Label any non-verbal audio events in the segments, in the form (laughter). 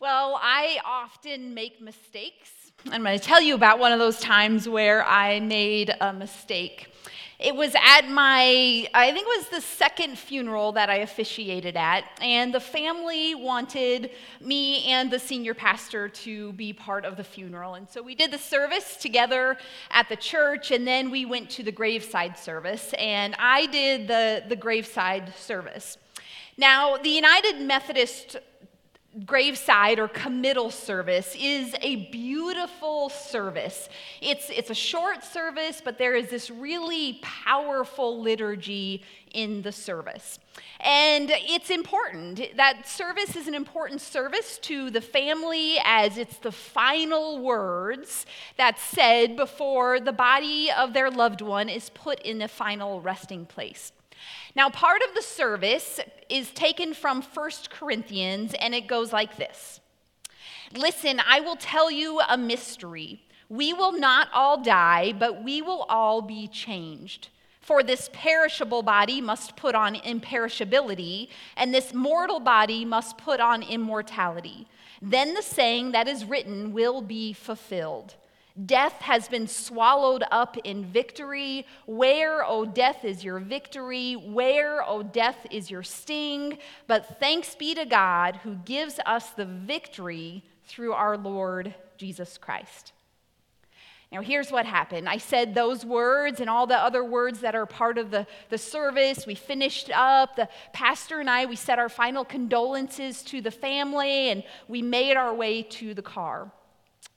Well, I often make mistakes. I'm going to tell you about one of those times where I made a mistake. It was at my, I think it was the second funeral that I officiated at, and the family wanted me and the senior pastor to be part of the funeral. And so we did the service together at the church, and then we went to the graveside service, and I did the, the graveside service. Now, the United Methodist graveside or committal service is a beautiful service. It's, it's a short service, but there is this really powerful liturgy in the service. And it's important. That service is an important service to the family as it's the final words that's said before the body of their loved one is put in the final resting place. Now, part of the service is taken from 1 Corinthians, and it goes like this Listen, I will tell you a mystery. We will not all die, but we will all be changed. For this perishable body must put on imperishability, and this mortal body must put on immortality. Then the saying that is written will be fulfilled. Death has been swallowed up in victory. Where, O oh, death, is your victory? Where, O oh, death, is your sting? But thanks be to God who gives us the victory through our Lord Jesus Christ. Now, here's what happened. I said those words and all the other words that are part of the, the service. We finished up. The pastor and I, we said our final condolences to the family, and we made our way to the car.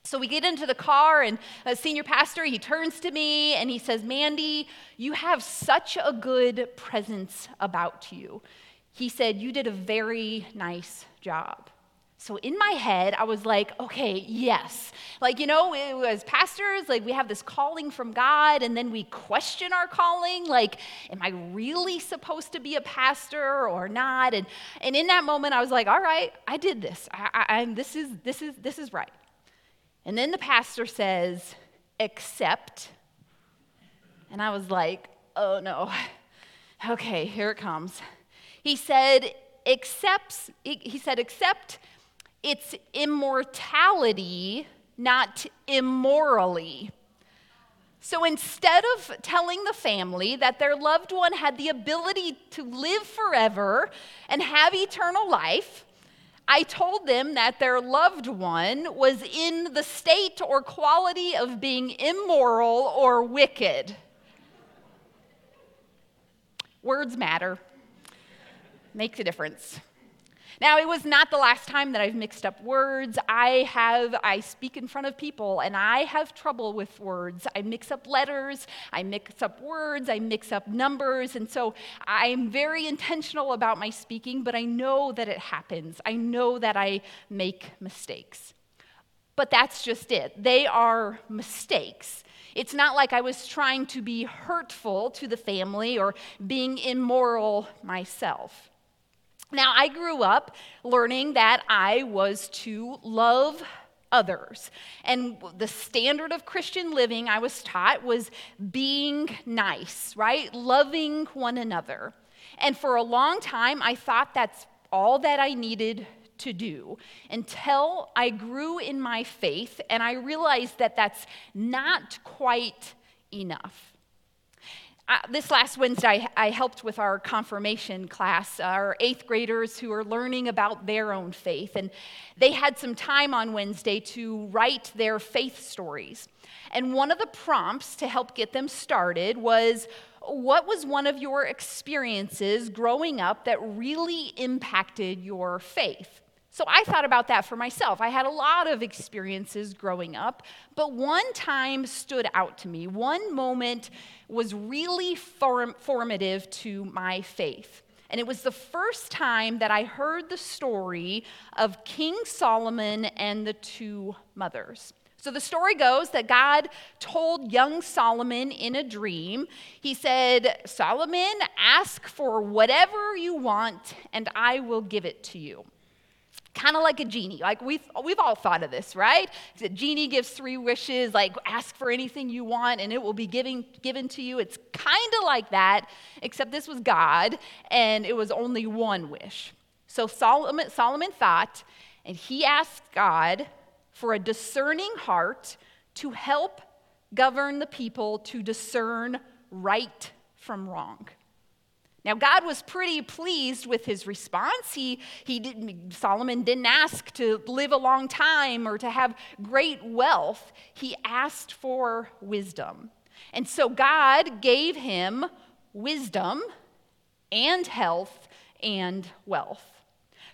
So we get into the car, and a senior pastor, he turns to me and he says, Mandy, you have such a good presence about you. He said, You did a very nice job. So in my head, I was like, okay, yes. Like, you know, as pastors, like we have this calling from God, and then we question our calling. Like, am I really supposed to be a pastor or not? And, and in that moment, I was like, all right, I did this. I, I, this, is, this, is, this is right. And then the pastor says, Accept. And I was like, oh no. (laughs) Okay, here it comes. He said, accepts, he said, accept it's immortality, not immorally. So instead of telling the family that their loved one had the ability to live forever and have eternal life, I told them that their loved one was in the state or quality of being immoral or wicked. Words matter, make a difference. Now, it was not the last time that I've mixed up words. I have, I speak in front of people and I have trouble with words. I mix up letters, I mix up words, I mix up numbers. And so I'm very intentional about my speaking, but I know that it happens. I know that I make mistakes. But that's just it. They are mistakes. It's not like I was trying to be hurtful to the family or being immoral myself. Now, I grew up learning that I was to love others. And the standard of Christian living I was taught was being nice, right? Loving one another. And for a long time, I thought that's all that I needed to do until I grew in my faith and I realized that that's not quite enough this last Wednesday, I, helped with our confirmation class, our eighth graders who are learning about their own faith. And they had some time on Wednesday to write their faith stories. And one of the prompts to help get them started was what was one of your experiences growing up that really impacted your faith? So I thought about that for myself. I had a lot of experiences growing up, but one time stood out to me. One moment was really form- formative to my faith. And it was the first time that I heard the story of King Solomon and the two mothers. So the story goes that God told young Solomon in a dream, He said, Solomon, ask for whatever you want, and I will give it to you kind of like a genie. Like we've, we've all thought of this, right? The genie gives three wishes, like ask for anything you want and it will be giving, given to you. It's kind of like that, except this was God and it was only one wish. So Solomon, Solomon thought, And he asked God for a discerning heart to help govern the people to discern right from wrong. Now, God was pretty pleased with his response. He, he didn't, Solomon didn't ask to live a long time or to have great wealth. He asked for wisdom. And so God gave him wisdom and health and wealth.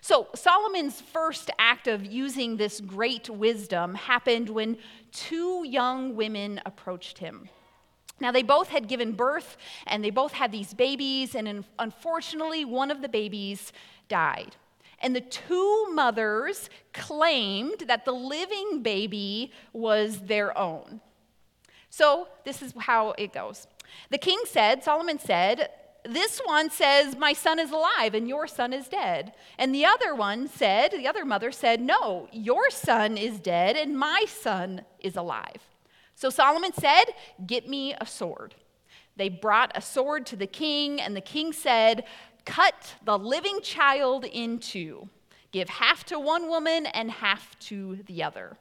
So, Solomon's first act of using this great wisdom happened when two young women approached him. Now, they both had given birth and they both had these babies, and unfortunately, one of the babies died. And the two mothers claimed that the living baby was their own. So, this is how it goes. The king said, Solomon said, This one says, My son is alive and your son is dead. And the other one said, The other mother said, No, your son is dead and my son is alive. So Solomon said, Get me a sword. They brought a sword to the king, and the king said, Cut the living child in two. Give half to one woman and half to the other.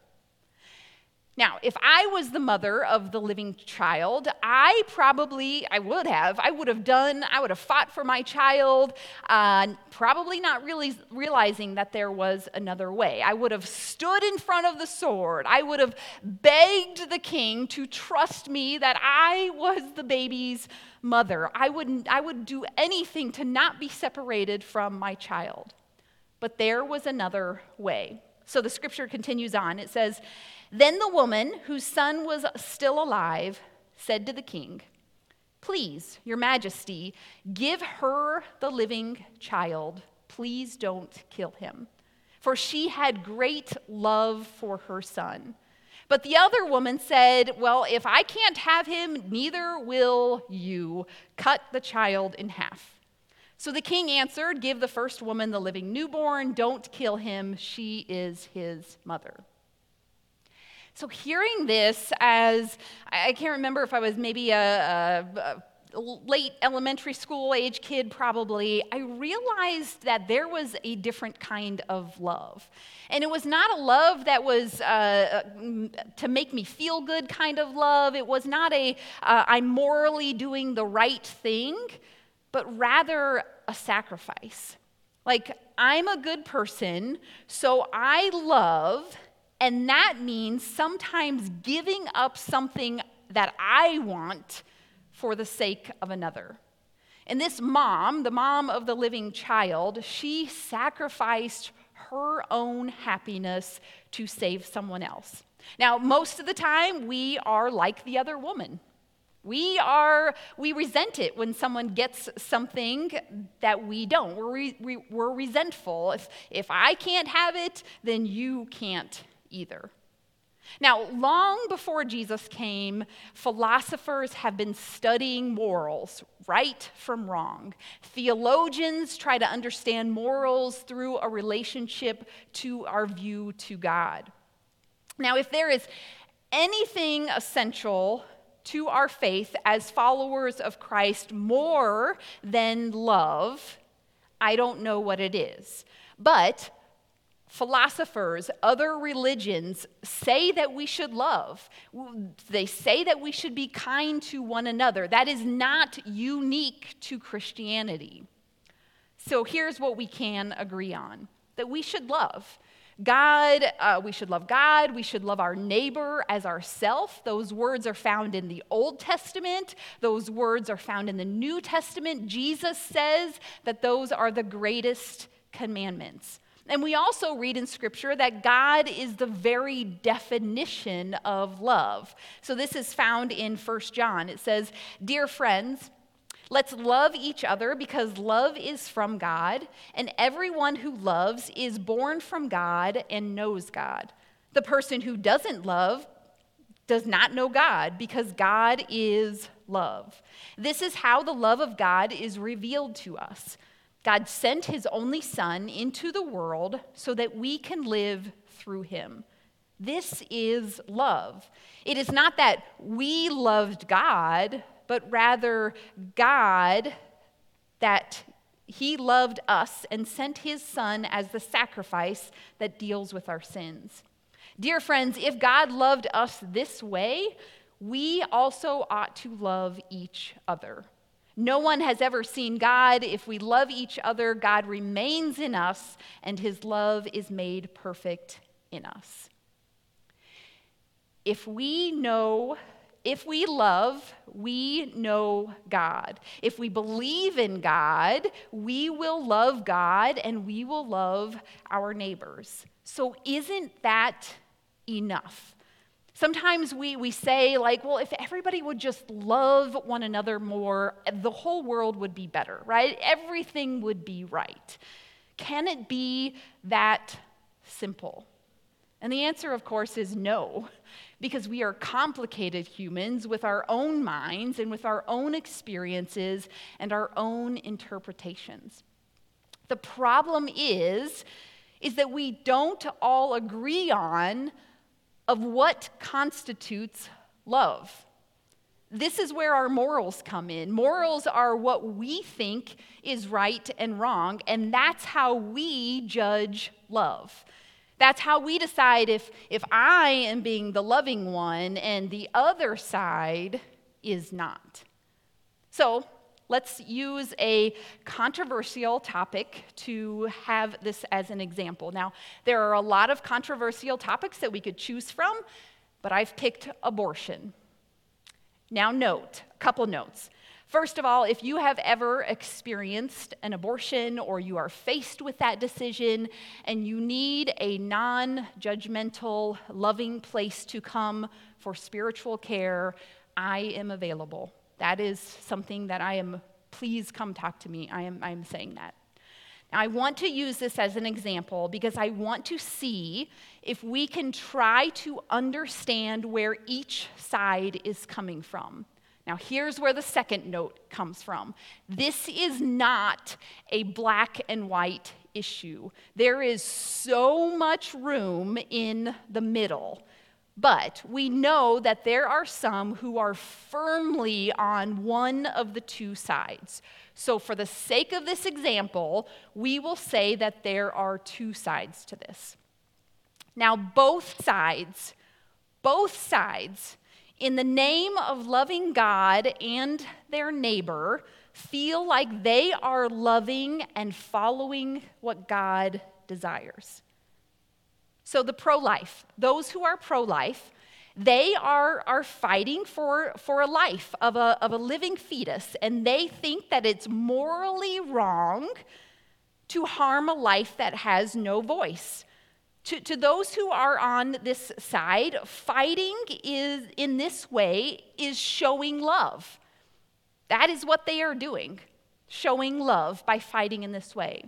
Now, if I was the mother of the living child, I probably, I would have, I would have done, I would have fought for my child, uh, probably not really realizing that there was another way. I would have stood in front of the sword. I would have begged the king to trust me that I was the baby's mother. I wouldn't. I would do anything to not be separated from my child. But there was another way. So the scripture continues on. It says, Then the woman, whose son was still alive, said to the king, Please, your majesty, give her the living child. Please don't kill him. For she had great love for her son. But the other woman said, Well, if I can't have him, neither will you. Cut the child in half. So the king answered, Give the first woman the living newborn, don't kill him, she is his mother. So, hearing this as I can't remember if I was maybe a, a, a late elementary school age kid, probably, I realized that there was a different kind of love. And it was not a love that was uh, to make me feel good kind of love. It was not a uh, I'm morally doing the right thing but rather a sacrifice. Like, I'm a good person, so I love, and that means sometimes giving up something that I want for the sake of another. And this mom, the mom of the living child, she sacrificed her own happiness to save someone else. Now, most of the time, we are like the other woman. We are, we resent it when someone gets something that we don't. We're, re, we, we're resentful. If, if I can't have it, then you can't either. Now, long before Jesus came, philosophers have been studying morals, right from wrong. Theologians try to understand morals through a relationship to our view to God. Now, if there is anything essential to our faith as followers of Christ more than love, I don't know what it is. But philosophers, other religions say that we should love. They say that we should be kind to one another. That is not unique to Christianity. So here's what we can agree on that we should love. God, uh, we should love God, we should love our neighbor as ourself. Those words are found in the Old Testament, those words are found in the New Testament. Jesus says that those are the greatest commandments. And we also read in Scripture that God is the very definition of love. So this is found in 1 John. It says, Dear friends, Let's love each other because love is from God, and everyone who loves is born from God and knows God. The person who doesn't love does not know God because God is love. This is how the love of God is revealed to us. God sent his only Son into the world so that we can live through him. This is love. It is not that we loved God but rather God that he loved us and sent his son as the sacrifice that deals with our sins. Dear friends, if God loved us this way, we also ought to love each other. No one has ever seen God. If we love each other, God remains in us, and his love is made perfect in us. If we know, if we love, we know God. If we believe in God, we will love God and we will love our neighbors. So, isn't that enough? Sometimes we, we say, like, well, if everybody would just love one another more, the whole world would be better, right? Everything would be right. Can it be that simple? And the answer, of course, is no, (laughs) because we are complicated humans with our own minds and with our own experiences and our own interpretations. The problem is, is that we don't all agree on of what constitutes love. This is where our morals come in. Morals are what we think is right and wrong, and that's how we judge love. That's how we decide if, if I am being the loving one and the other side is not. So, Let's use a controversial topic to have this as an example. Now, there are a lot of controversial topics that we could choose from, but I've picked abortion. Now, note, a couple notes. First of all, if you have ever experienced an abortion or you are faced with that decision and you need a non judgmental, loving place to come for spiritual care, I am available. That is something that I am, please come talk to me. I am, I am saying that. Now, I want to use this as an example because I want to see if we can try to understand where each side is coming from. Now, here's where the second note comes from. This is not a black and white issue. There is so much room in the middle. But we know that there are some who are firmly on one of the two sides. So, for the sake of this example, we will say that there are two sides to this. Now, both sides, both sides, in the name of loving God and their neighbor, feel like they are loving and following what God desires. So, the pro life, those who are pro life, they are, are fighting for, for a life of a, of a living fetus, and they think that it's morally wrong to harm a life that has no voice. To, to those who are on this side, fighting is, in this way is showing love. That is what they are doing, showing love by fighting in this way.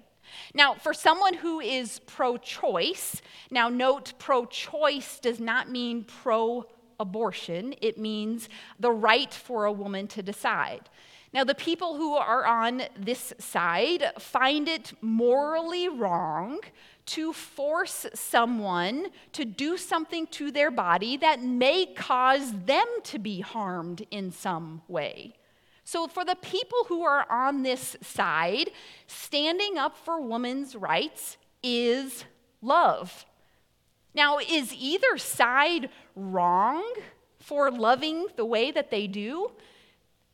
Now, for someone who is pro choice, now note pro choice does not mean pro abortion, it means the right for a woman to decide. Now, the people who are on this side find it morally wrong to force someone to do something to their body that may cause them to be harmed in some way. So, for the people who are on this side, standing up for women's rights is love. Now, is either side wrong for loving the way that they do?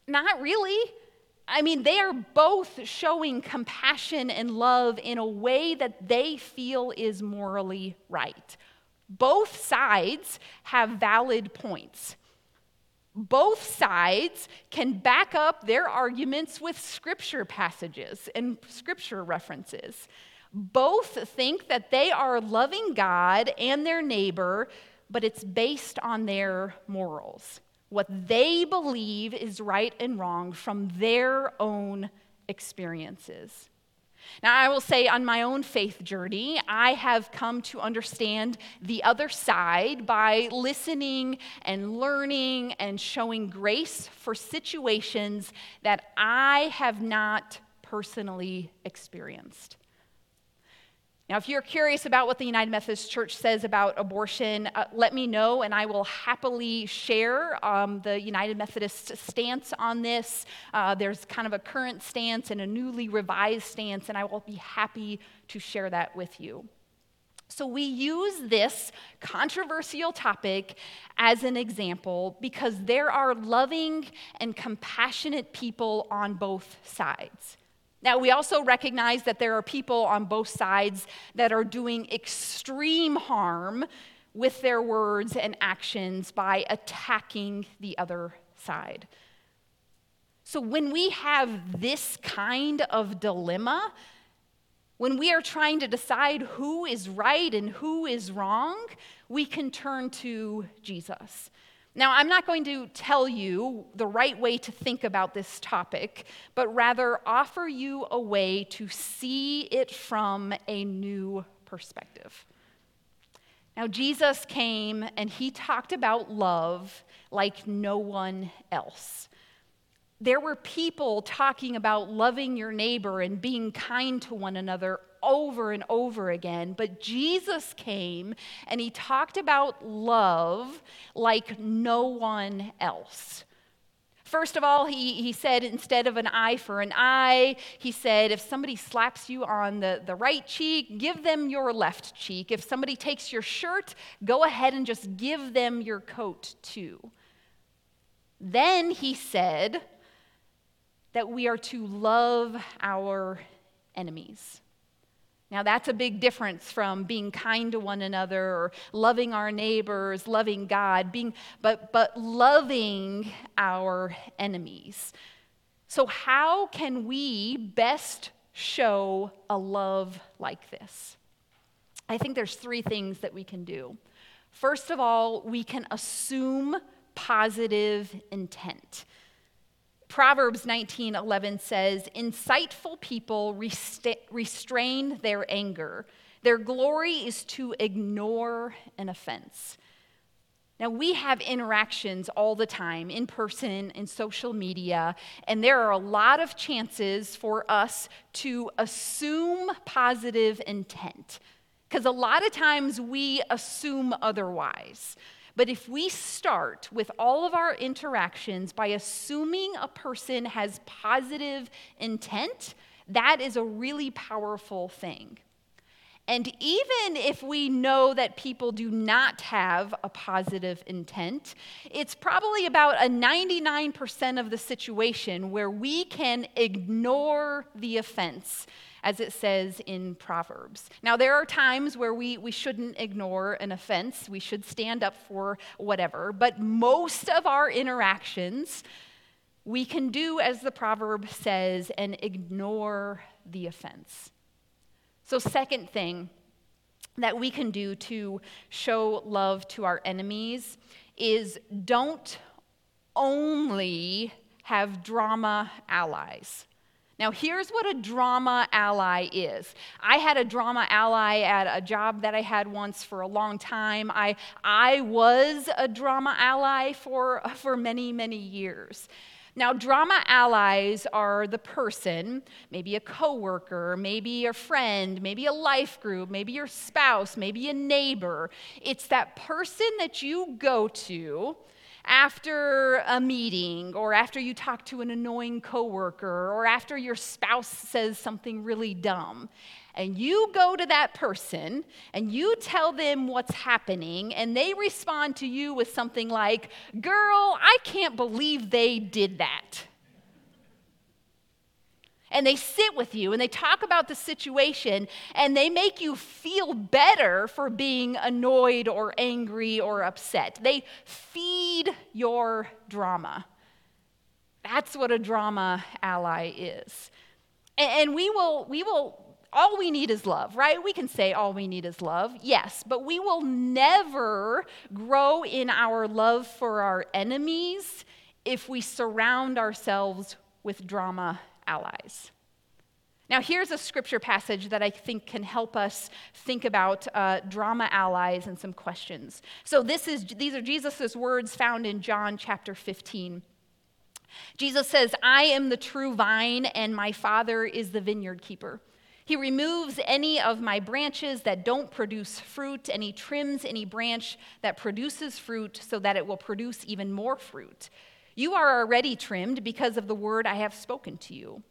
Not really. I mean, they are both showing compassion and love in a way that they feel is morally right. Both sides have valid points both sides can back up their arguments with scripture passages and scripture references. Both think that they are loving God and their neighbor, but it's based on their morals, what they believe is right and wrong from their own experiences. Now, I will say on my own faith journey, I have come to understand the other side by listening and learning and showing grace for situations that I have not personally experienced. Now, if you're curious about what the United Methodist Church says about abortion, uh, let me know, and I will happily share um, the United Methodist stance on this. Uh, there's kind of a current stance and a newly revised stance, and I will be happy to share that with you. So, we use this controversial topic as an example because there are loving and compassionate people on both sides. Now, we also recognize that there are people on both sides that are doing extreme harm with their words and actions by attacking the other side. So, when we have this kind of dilemma, when we are trying to decide who is right and who is wrong, we can turn to Jesus. Now, I'm not going to tell you the right way to think about this topic, but rather offer you a way to see it from a new perspective. Now, Jesus came and he talked about love like no one else. There were people talking about loving your neighbor and being kind to one another over and over again. But Jesus came and he talked about love like no one else. First of all, he, he said instead of an eye for an eye, he said if somebody slaps you on the, the right cheek, give them your left cheek. If somebody takes your shirt, go ahead and just give them your coat too. Then he said that we are to love our enemies. Now, that's a big difference from being kind to one another or loving our neighbors, loving God, being, but, but loving our enemies. So, how can we best show a love like this? I think there's three things that we can do. First of all, we can assume positive intent. Proverbs 19:11 says, "Insightful people restrain their anger. Their glory is to ignore an offense." Now, we have interactions all the time, in person, in social media, and there are a lot of chances for us to assume positive intent. Because a lot of times we assume otherwise. But if we start with all of our interactions by assuming a person has positive intent, that is a really powerful thing. And even if we know that people do not have a positive intent, it's probably about a 99% of the situation where we can ignore the offense as it says in Proverbs. Now, there are times where we, we shouldn't ignore an offense, we should stand up for whatever, but most of our interactions, we can do as the proverb says and ignore the offense. So, second thing that we can do to show love to our enemies is don't only have drama allies. Now, here's what a drama ally is. I had a drama ally at a job that I had once for a long time. I, I was a drama ally for, for many, many years. Now, drama allies are the person, maybe a coworker, maybe a friend, maybe a life group, maybe your spouse, maybe a neighbor. It's that person that you go to after a meeting or after you talk to an annoying coworker or after your spouse says something really dumb and you go to that person and you tell them what's happening and they respond to you with something like girl i can't believe they did that and they sit with you and they talk about the situation and they make you feel better for being annoyed or angry or upset. They feed your drama. That's what a drama ally is. And we will, we will, all we need is love, right? We can say all we need is love, yes, but we will never grow in our love for our enemies if we surround ourselves with drama allies. Now, here's a scripture passage that I think can help us think about uh, drama allies and some questions. So, this is, these are Jesus' words found in John chapter 15. Jesus says, I am the true vine, and my Father is the vineyard keeper. He removes any of my branches that don't produce fruit, and he trims any branch that produces fruit so that it will produce even more fruit. You are already trimmed because of the word I have spoken to you.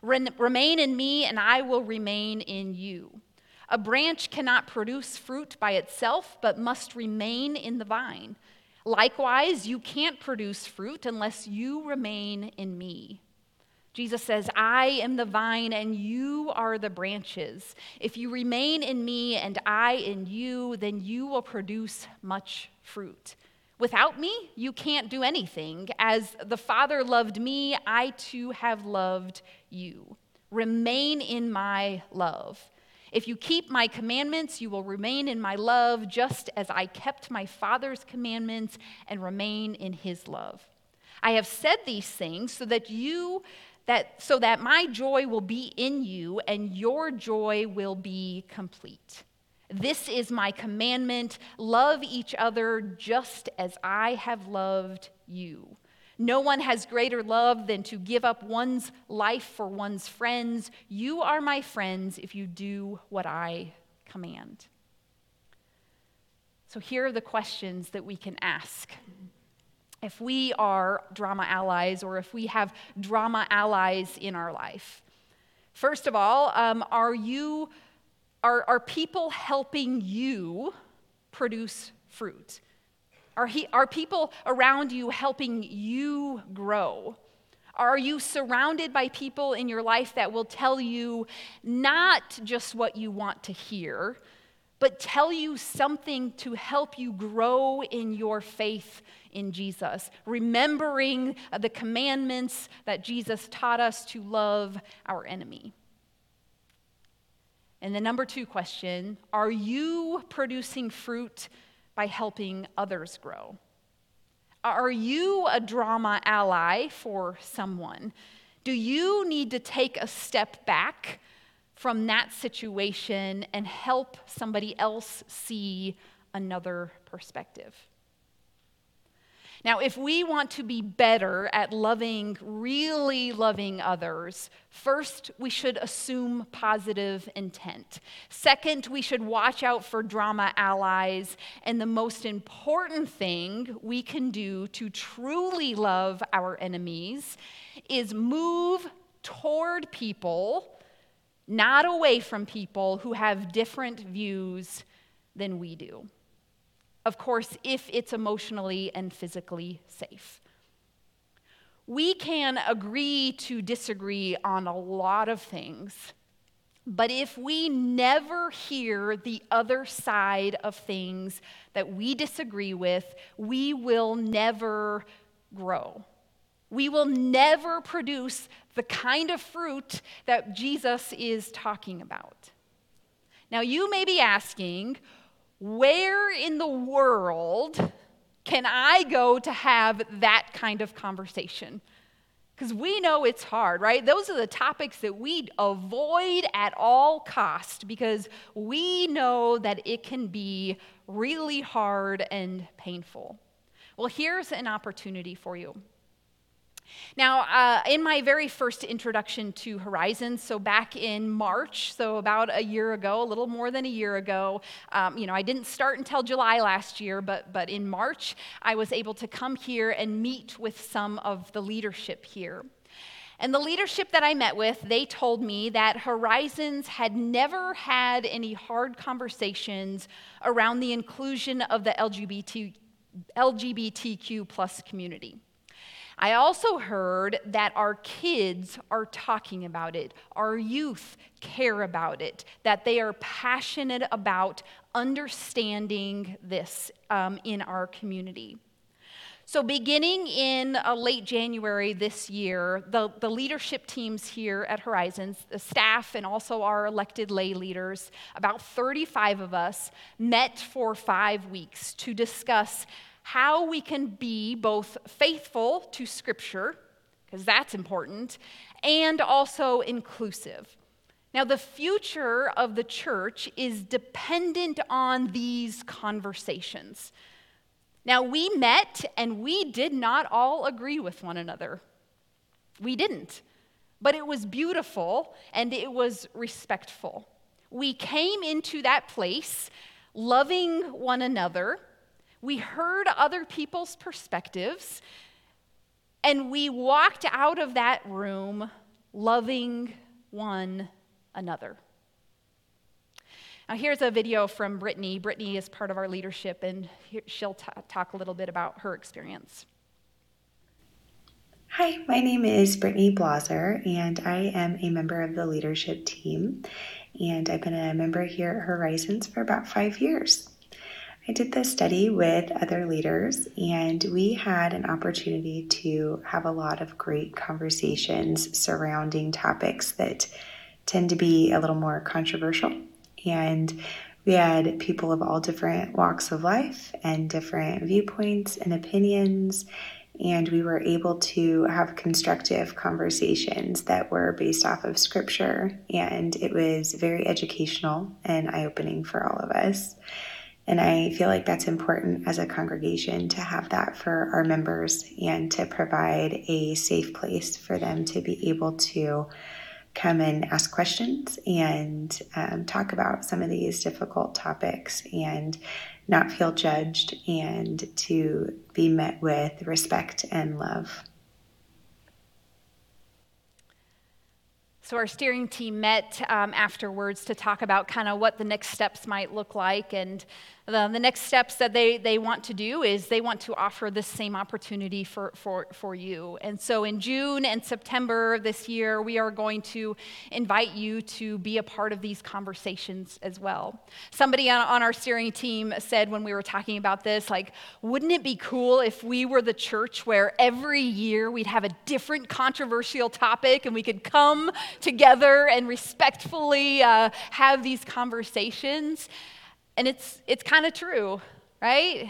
Remain in me, and I will remain in you. A branch cannot produce fruit by itself, but must remain in the vine. Likewise, you can't produce fruit unless you remain in me. Jesus says, I am the vine and you are the branches. If you remain in me and I in you, then you will produce much fruit. Without me, you can't do anything. As the Father loved me, I too have loved you. Remain in my love. If you keep my commandments, you will remain in my love, just as I kept my Father's commandments and remain in his love. I have said these things so that you that so that my joy will be in you and your joy will be complete. This is my commandment love each other just as I have loved you. No one has greater love than to give up one's life for one's friends. You are my friends if you do what I command. So, here are the questions that we can ask if we are drama allies or if we have drama allies in our life. First of all, um, are you are, are people helping you produce fruit? Are, he, are people around you helping you grow? Are you surrounded by people in your life that will tell you not just what you want to hear, but tell you something to help you grow in your faith in Jesus, remembering the commandments that Jesus taught us to love our enemy. And the number two question are you producing fruit by helping others grow? Are you a drama ally for someone? Do you need to take a step back from that situation and help somebody else see another perspective. Now, if we want to be better at loving, really loving others, first, we should assume positive intent. Second, we should watch out for drama allies. And the most important thing we can do to truly love our enemies is move toward people not away from people who have different views than we do. Of course, if it's emotionally and physically safe. We can agree to disagree on a lot of things, but if we never hear the other side of things that we disagree with, we will never grow we will never produce the kind of fruit that Jesus is talking about. Now, you may be asking, where in the world can I go to have that kind of conversation? Because we know it's hard, right? Those are the topics that we avoid at all cost because we know that it can be really hard and painful. Well, here's an opportunity for you. Now, uh, in my very first introduction to Horizons, so back in March, so about a year ago, a little more than a year ago, um, you know, I didn't start until July last year, but, but in March, I was able to come here and meet with some of the leadership here. And the leadership that I met with, they told me that Horizons had never had any hard conversations around the inclusion of the LGBT, LGBTQ plus community. I also heard that our kids are talking about it, our youth care about it, that they are passionate about understanding this um, in our community. So, beginning in uh, late January this year, the, the leadership teams here at Horizons, the staff, and also our elected lay leaders, about 35 of us, met for five weeks to discuss how we can be both faithful to Scripture, because that's important, and also inclusive. Now, the future of the church is dependent on these conversations. Now, we met and we did not all agree with one another. We didn't. but it was beautiful and it was respectful. We came into that place loving one another. We heard other people's perspectives, and we walked out of that room loving one another. Now, here's a video from Brittany. Brittany is part of our leadership, and she'll t- talk a little bit about her experience. Hi, my name is Brittany Blaser, and I am a member of the leadership team. And I've been a member here at Horizons for about five years. I did this study with other leaders, and we had an opportunity to have a lot of great conversations surrounding topics that tend to be a little more controversial. And we had people of all different walks of life and different viewpoints and opinions. And we were able to have constructive conversations that were based off of scripture. And it was very educational and eye opening for all of us. And I feel like that's important as a congregation to have that for our members and to provide a safe place for them to be able to come and ask questions and um, talk about some of these difficult topics and not feel judged and to be met with respect and love. So, our steering team met um, afterwards to talk about kind of what the next steps might look like. And the, the, next steps that they, they want to do is they want to offer this same opportunity for, for, for you. And so, in June and September of this year, we are going to invite you to be a part of these conversations as well. Somebody on, on our steering team said when we were talking about this, like, wouldn't it be cool if we were the church where every year we'd have a different controversial topic and we could come together and respectfully uh, have these conversations. And it's, it's kind of true, right?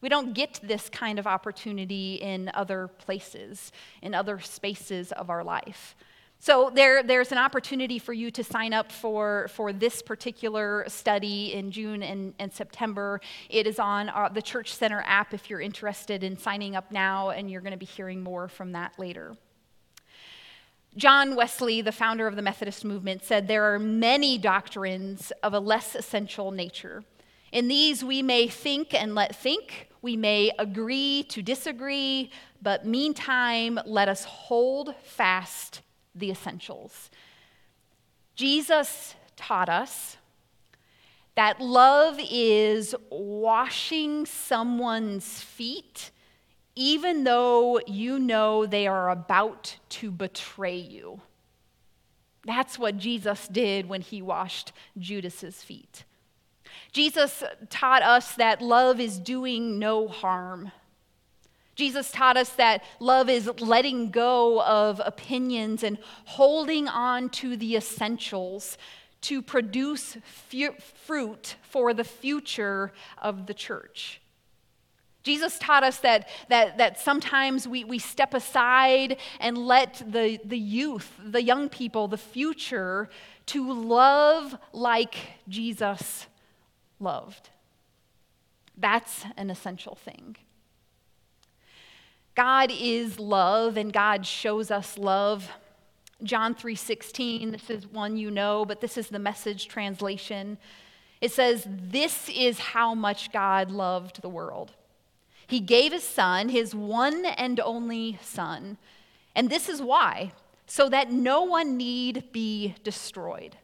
We don't get this kind of opportunity in other places, in other spaces of our life. So there, there's an opportunity for you to sign up for, for this particular study in June and, and September. It is on uh, the Church Center app if you're interested in signing up now, and you're going to be hearing more from that later. John Wesley, the founder of the Methodist movement, said there are many doctrines of a less essential nature. In these, we may think and let think, we may agree to disagree, but meantime, let us hold fast the essentials. Jesus taught us that love is washing someone's feet even though you know they are about to betray you. That's what Jesus did when he washed Judas's feet. Jesus taught us that love is doing no harm. Jesus taught us that love is letting go of opinions and holding on to the essentials to produce fruit for the future of the church. Jesus taught us that, that, that sometimes we, we step aside and let the, the youth, the young people, the future, to love like Jesus loved. That's an essential thing. God is love and God shows us love. John 3:16, this is one you know, but this is the message translation. It says, "This is how much God loved the world." He gave his son, his one and only son. And this is why, so that no one need be destroyed.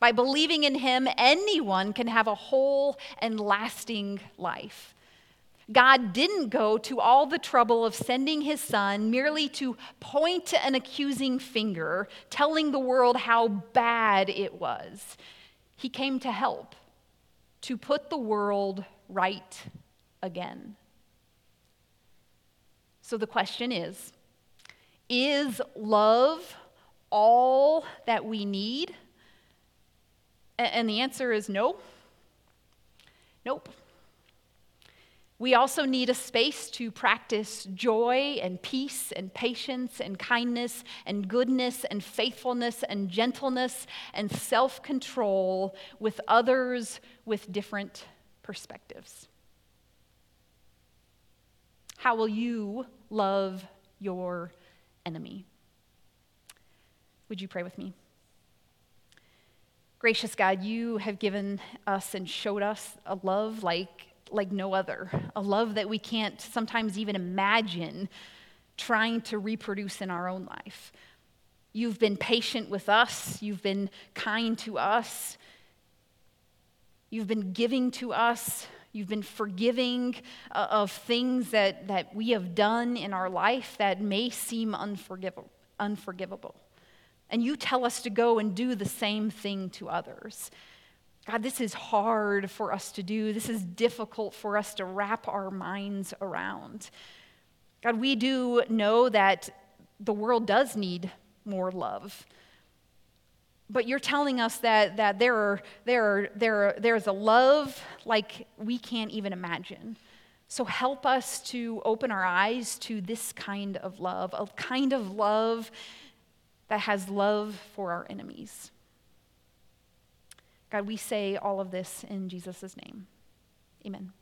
By believing in him, anyone can have a whole and lasting life. God didn't go to all the trouble of sending his son merely to point an accusing finger, telling the world how bad it was. He came to help, to put the world right again. So the question is Is love all that we need? And the answer is no. Nope. We also need a space to practice joy and peace and patience and kindness and goodness and faithfulness and gentleness and self control with others with different perspectives. How will you love your enemy? Would you pray with me? Gracious God, you have given us and showed us a love like, like no other, a love that we can't sometimes even imagine trying to reproduce in our own life. You've been patient with us, you've been kind to us, you've been giving to us, you've been forgiving uh, of things that, that we have done in our life that may seem unforgivable. unforgivable and you tell us to go and do the same thing to others. God, this is hard for us to do. This is difficult for us to wrap our minds around. God, we do know that the world does need more love. But you're telling us that, that there, are, there, are, there, are, there's a love like we can't even imagine. So help us to open our eyes to this kind of love, a kind of love that has love for our enemies. God, we say all of this in Jesus' name. Amen.